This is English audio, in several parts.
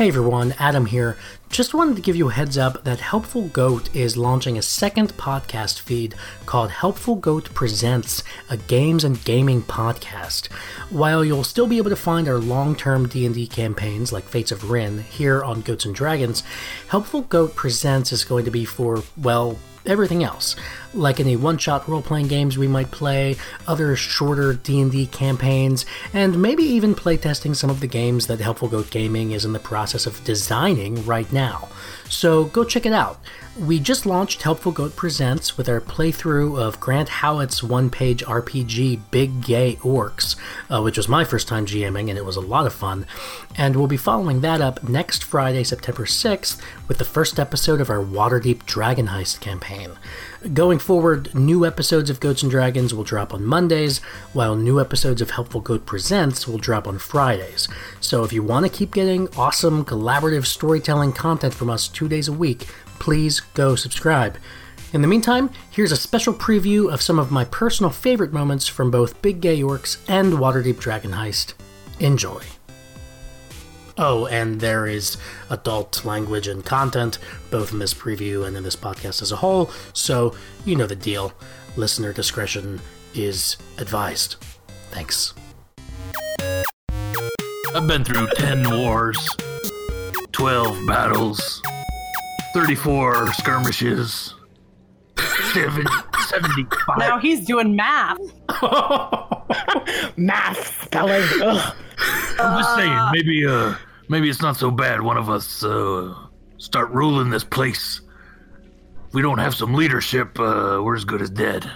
Hey everyone, Adam here. Just wanted to give you a heads up that Helpful Goat is launching a second podcast feed called Helpful Goat Presents, a games and gaming podcast. While you'll still be able to find our long-term D&D campaigns like Fates of Rin here on Goats and Dragons, Helpful Goat Presents is going to be for, well, everything else. Like any one-shot role-playing games we might play other shorter d&d campaigns and maybe even playtesting some of the games that helpful goat gaming is in the process of designing right now. So go check it out we just launched Helpful Goat Presents with our playthrough of Grant Howitt's one page RPG Big Gay Orcs, uh, which was my first time GMing and it was a lot of fun. And we'll be following that up next Friday, September 6th, with the first episode of our Waterdeep Dragon Heist campaign. Going forward, new episodes of Goats and Dragons will drop on Mondays, while new episodes of Helpful Goat Presents will drop on Fridays. So if you want to keep getting awesome collaborative storytelling content from us two days a week, please go subscribe. In the meantime, here's a special preview of some of my personal favorite moments from both Big Gay Orcs and Waterdeep Dragon Heist. Enjoy. Oh, and there is adult language and content, both in this preview and in this podcast as a whole, so you know the deal. Listener discretion is advised. Thanks. I've been through 10 wars, 12 battles, 34 skirmishes, seven, 75. Now he's doing math. Math spelling. Ugh. I'm just saying, maybe uh, maybe it's not so bad. One of us uh, start ruling this place. If we don't have some leadership, uh, we're as good as dead.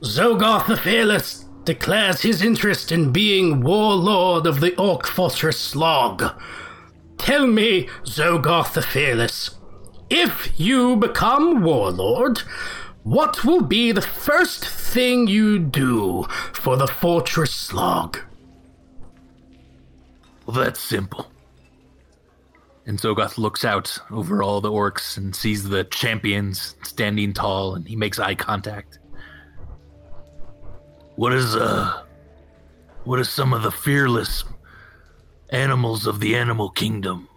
Zogoth the Fearless declares his interest in being warlord of the Orc Fortress Slog. Tell me, Zogoth the Fearless, if you become warlord, what will be the first thing you do for the Fortress Slog? Well, that's simple. And Zogoth looks out over all the orcs and sees the champions standing tall, and he makes eye contact. What is uh, what is some of the fearless animals of the animal kingdom?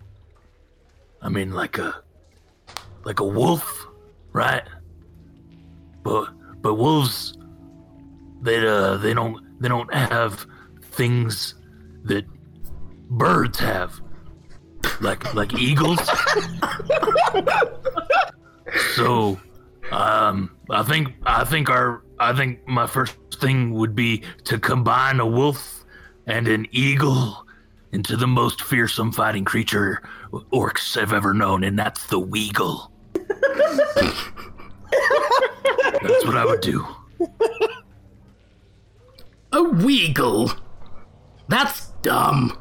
I mean, like a, like a wolf, right? But but wolves, they uh, they don't they don't have things that birds have like like eagles so um i think i think our i think my first thing would be to combine a wolf and an eagle into the most fearsome fighting creature orcs have ever known and that's the weagle that's what i would do A Weagle? That's dumb.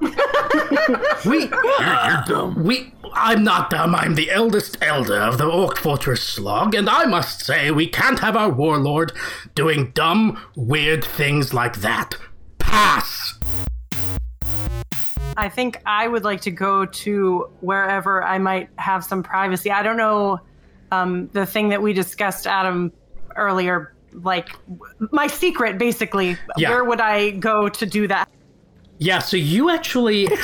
we you're, you're dumb We. I'm not dumb. I'm the eldest elder of the Orc Fortress Slog, and I must say we can't have our warlord doing dumb, weird things like that. Pass! I think I would like to go to wherever I might have some privacy. I don't know um, the thing that we discussed, Adam, earlier. Like my secret, basically. Yeah. Where would I go to do that? Yeah, so you actually.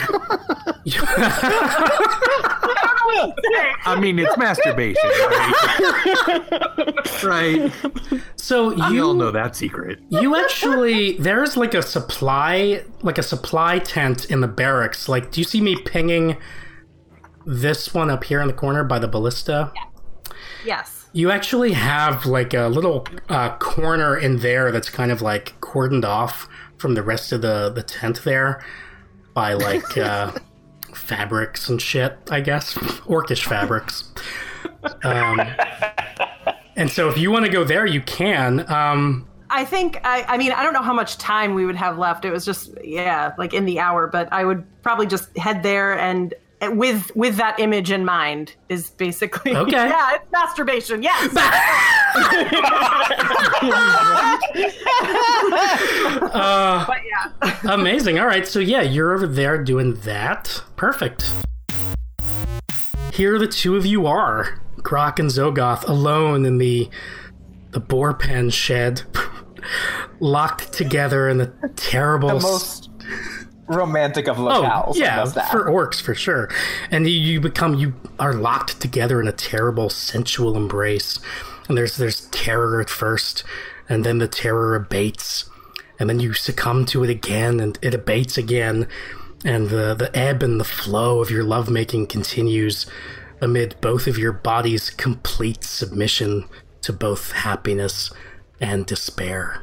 I mean, it's masturbation, right? right. so You all know that secret. you actually there's like a supply like a supply tent in the barracks. Like, do you see me pinging this one up here in the corner by the ballista? Yes. You actually have like a little uh, corner in there that's kind of like cordoned off from the rest of the, the tent there by like uh, fabrics and shit, I guess. Orcish fabrics. Um, and so if you want to go there, you can. Um, I think I, I mean I don't know how much time we would have left. It was just yeah, like in the hour, but I would probably just head there and with with that image in mind is basically Okay. yeah, it's masturbation. Yes. yeah. Amazing. All right. So, yeah, you're over there doing that. Perfect. Here the two of you are, Grok and Zogoth, alone in the the boar pen shed, locked together in the terrible. The most romantic of locales. Oh, yeah, that. for orcs for sure. And you, you become you are locked together in a terrible sensual embrace. And there's there's terror at first, and then the terror abates, and then you succumb to it again, and it abates again, and the the ebb and the flow of your lovemaking continues amid both of your bodies' complete submission to both happiness and despair.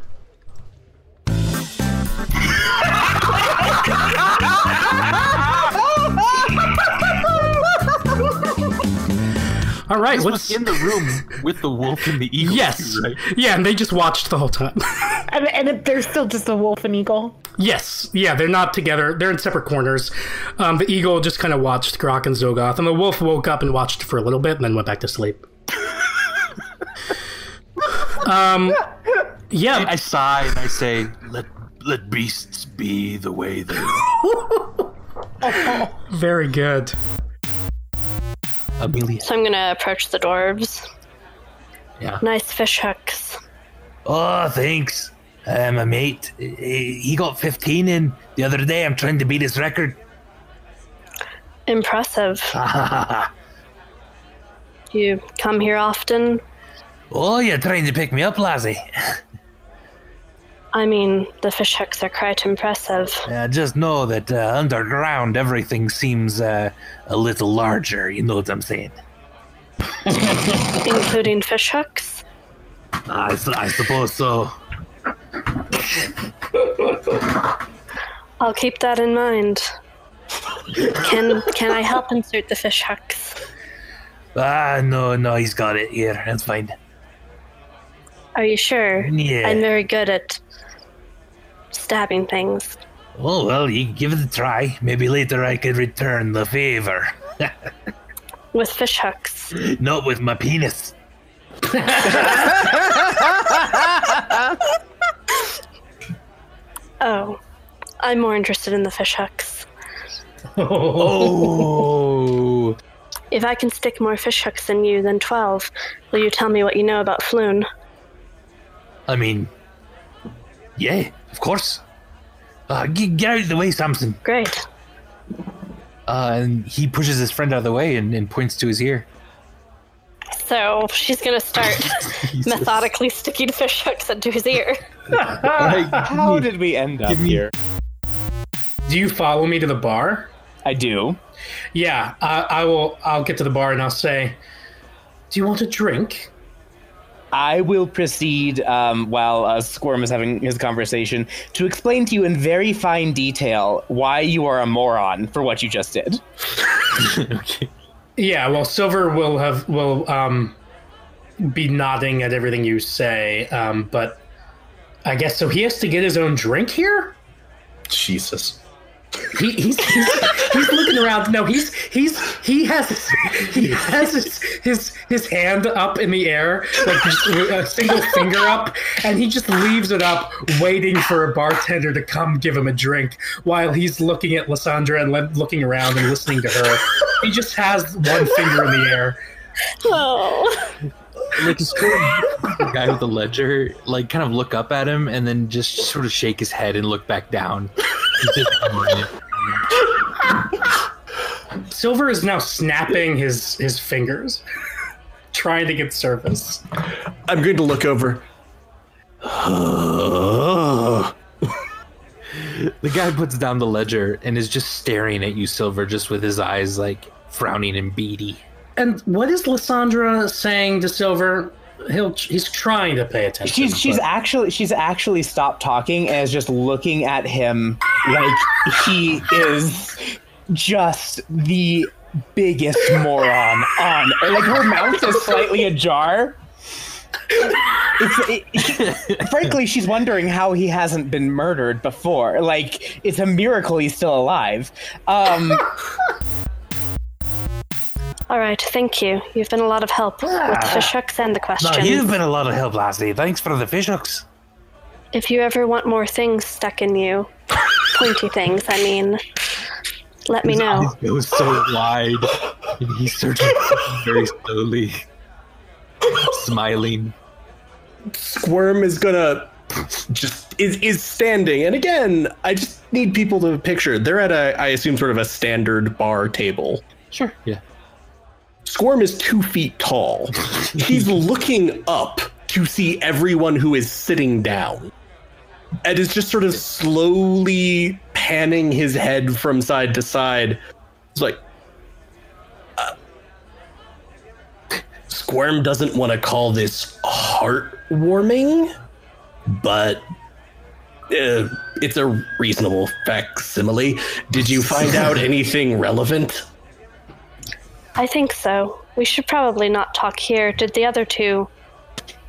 All right, This what's in the room with the wolf and the eagle. yes, too, right? yeah, and they just watched the whole time. And, and if there's still just a wolf and eagle. yes, yeah, they're not together; they're in separate corners. Um, the eagle just kind of watched Grok and Zogoth, and the wolf woke up and watched for a little bit, and then went back to sleep. um, yeah, I sigh and I say, "Let let beasts be the way they." are." very good. Amelia. So I'm gonna approach the dwarves. Yeah. Nice fish hooks. Oh, thanks. Uh, my mate, he got 15 in the other day. I'm trying to beat his record. Impressive. You come here often? oh, you're trying to pick me up, lassie. I mean, the fish hooks are quite impressive. Uh, just know that uh, underground everything seems uh, a little larger. You know what I'm saying? Including fish hooks? I suppose so. I'll keep that in mind. Can can I help insert the fish hooks? Ah, no, no, he's got it here. That's fine. Are you sure? Yeah. I'm very good at stabbing things. Oh, well, you can give it a try. Maybe later I could return the favor. With fish hooks. Not with my penis. Oh. I'm more interested in the fish hooks. Oh. If I can stick more fish hooks than you, then 12. Will you tell me what you know about Floon? I mean, yeah, of course. Uh, g- get out of the way, Samson. Great. Uh, and he pushes his friend out of the way and, and points to his ear. So she's gonna start methodically sticking fish hooks into his ear. How did we end up here? Do you follow me to the bar? I do. Yeah, I, I will. I'll get to the bar and I'll say, "Do you want a drink?" I will proceed um, while uh, Squirm is having his conversation to explain to you in very fine detail why you are a moron for what you just did. okay. Yeah, well, Silver will have will um be nodding at everything you say, um, but I guess so. He has to get his own drink here. Jesus. He, he's, he's he's looking around. No, he's he's he has he has his his, his hand up in the air, like a single finger up, and he just leaves it up, waiting for a bartender to come give him a drink. While he's looking at Lysandra and le- looking around and listening to her, he just has one finger in the air. Oh. Like is the guy with the ledger, like kind of look up at him and then just sort of shake his head and look back down. He's just ignoring it. Silver is now snapping his his fingers, trying to get service. I'm going to look over. The guy puts down the ledger and is just staring at you, Silver, just with his eyes like frowning and beady. And what is Lysandra saying to Silver? He'll he's trying to pay attention. She's she's but- actually she's actually stopped talking and is just looking at him like he is just the biggest moron on like her mouth is slightly ajar. It's, it, frankly, she's wondering how he hasn't been murdered before. Like, it's a miracle he's still alive. Um, All right, thank you. You've been a lot of help with ah. the fish hooks and the questions. No, questions. you've been a lot of help, lassie. Thanks for the fish hooks. If you ever want more things stuck in you, pointy things, I mean, let me know. It was so wide, and he started very slowly, smiling. Squirm is gonna just is is standing. And again, I just need people to picture. They're at a, I assume, sort of a standard bar table. Sure. Yeah. Squirm is two feet tall. He's looking up to see everyone who is sitting down. And is just sort of slowly panning his head from side to side. It's like, uh, Squirm doesn't want to call this heartwarming, but uh, it's a reasonable facsimile. Did you find out anything relevant? I think so. We should probably not talk here. Did the other two.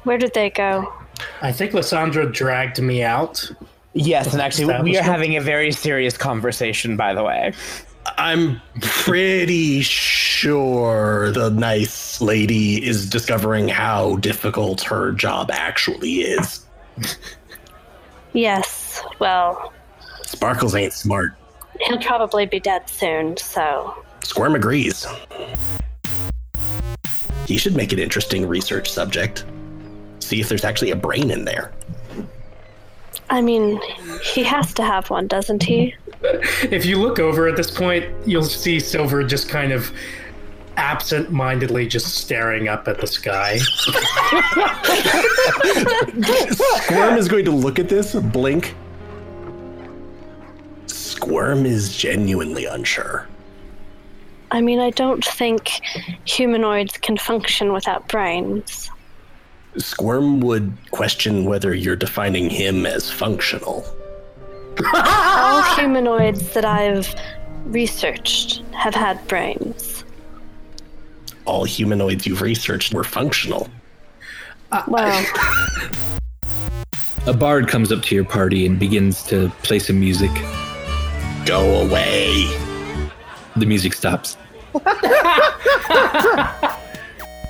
Where did they go? I think Lysandra dragged me out. Yes, and actually, we are having a very serious conversation, by the way. I'm pretty sure the nice lady is discovering how difficult her job actually is. Yes, well, Sparkles ain't smart. he'll probably be dead soon, so. Squirm agrees. He should make an interesting research subject. See if there's actually a brain in there. I mean, he has to have one, doesn't he? If you look over at this point, you'll see Silver just kind of absent mindedly just staring up at the sky. Squirm is going to look at this, blink. Squirm is genuinely unsure. I mean, I don't think humanoids can function without brains. Squirm would question whether you're defining him as functional. All humanoids that I've researched have had brains. All humanoids you've researched were functional. Uh, well, A bard comes up to your party and begins to play some music. Go away. The music stops.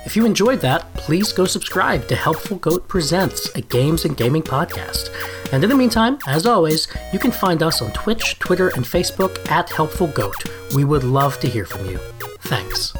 If you enjoyed that, please go subscribe to Helpful Goat Presents, a games and gaming podcast. And in the meantime, as always, you can find us on Twitch, Twitter, and Facebook at Helpful Goat. We would love to hear from you. Thanks.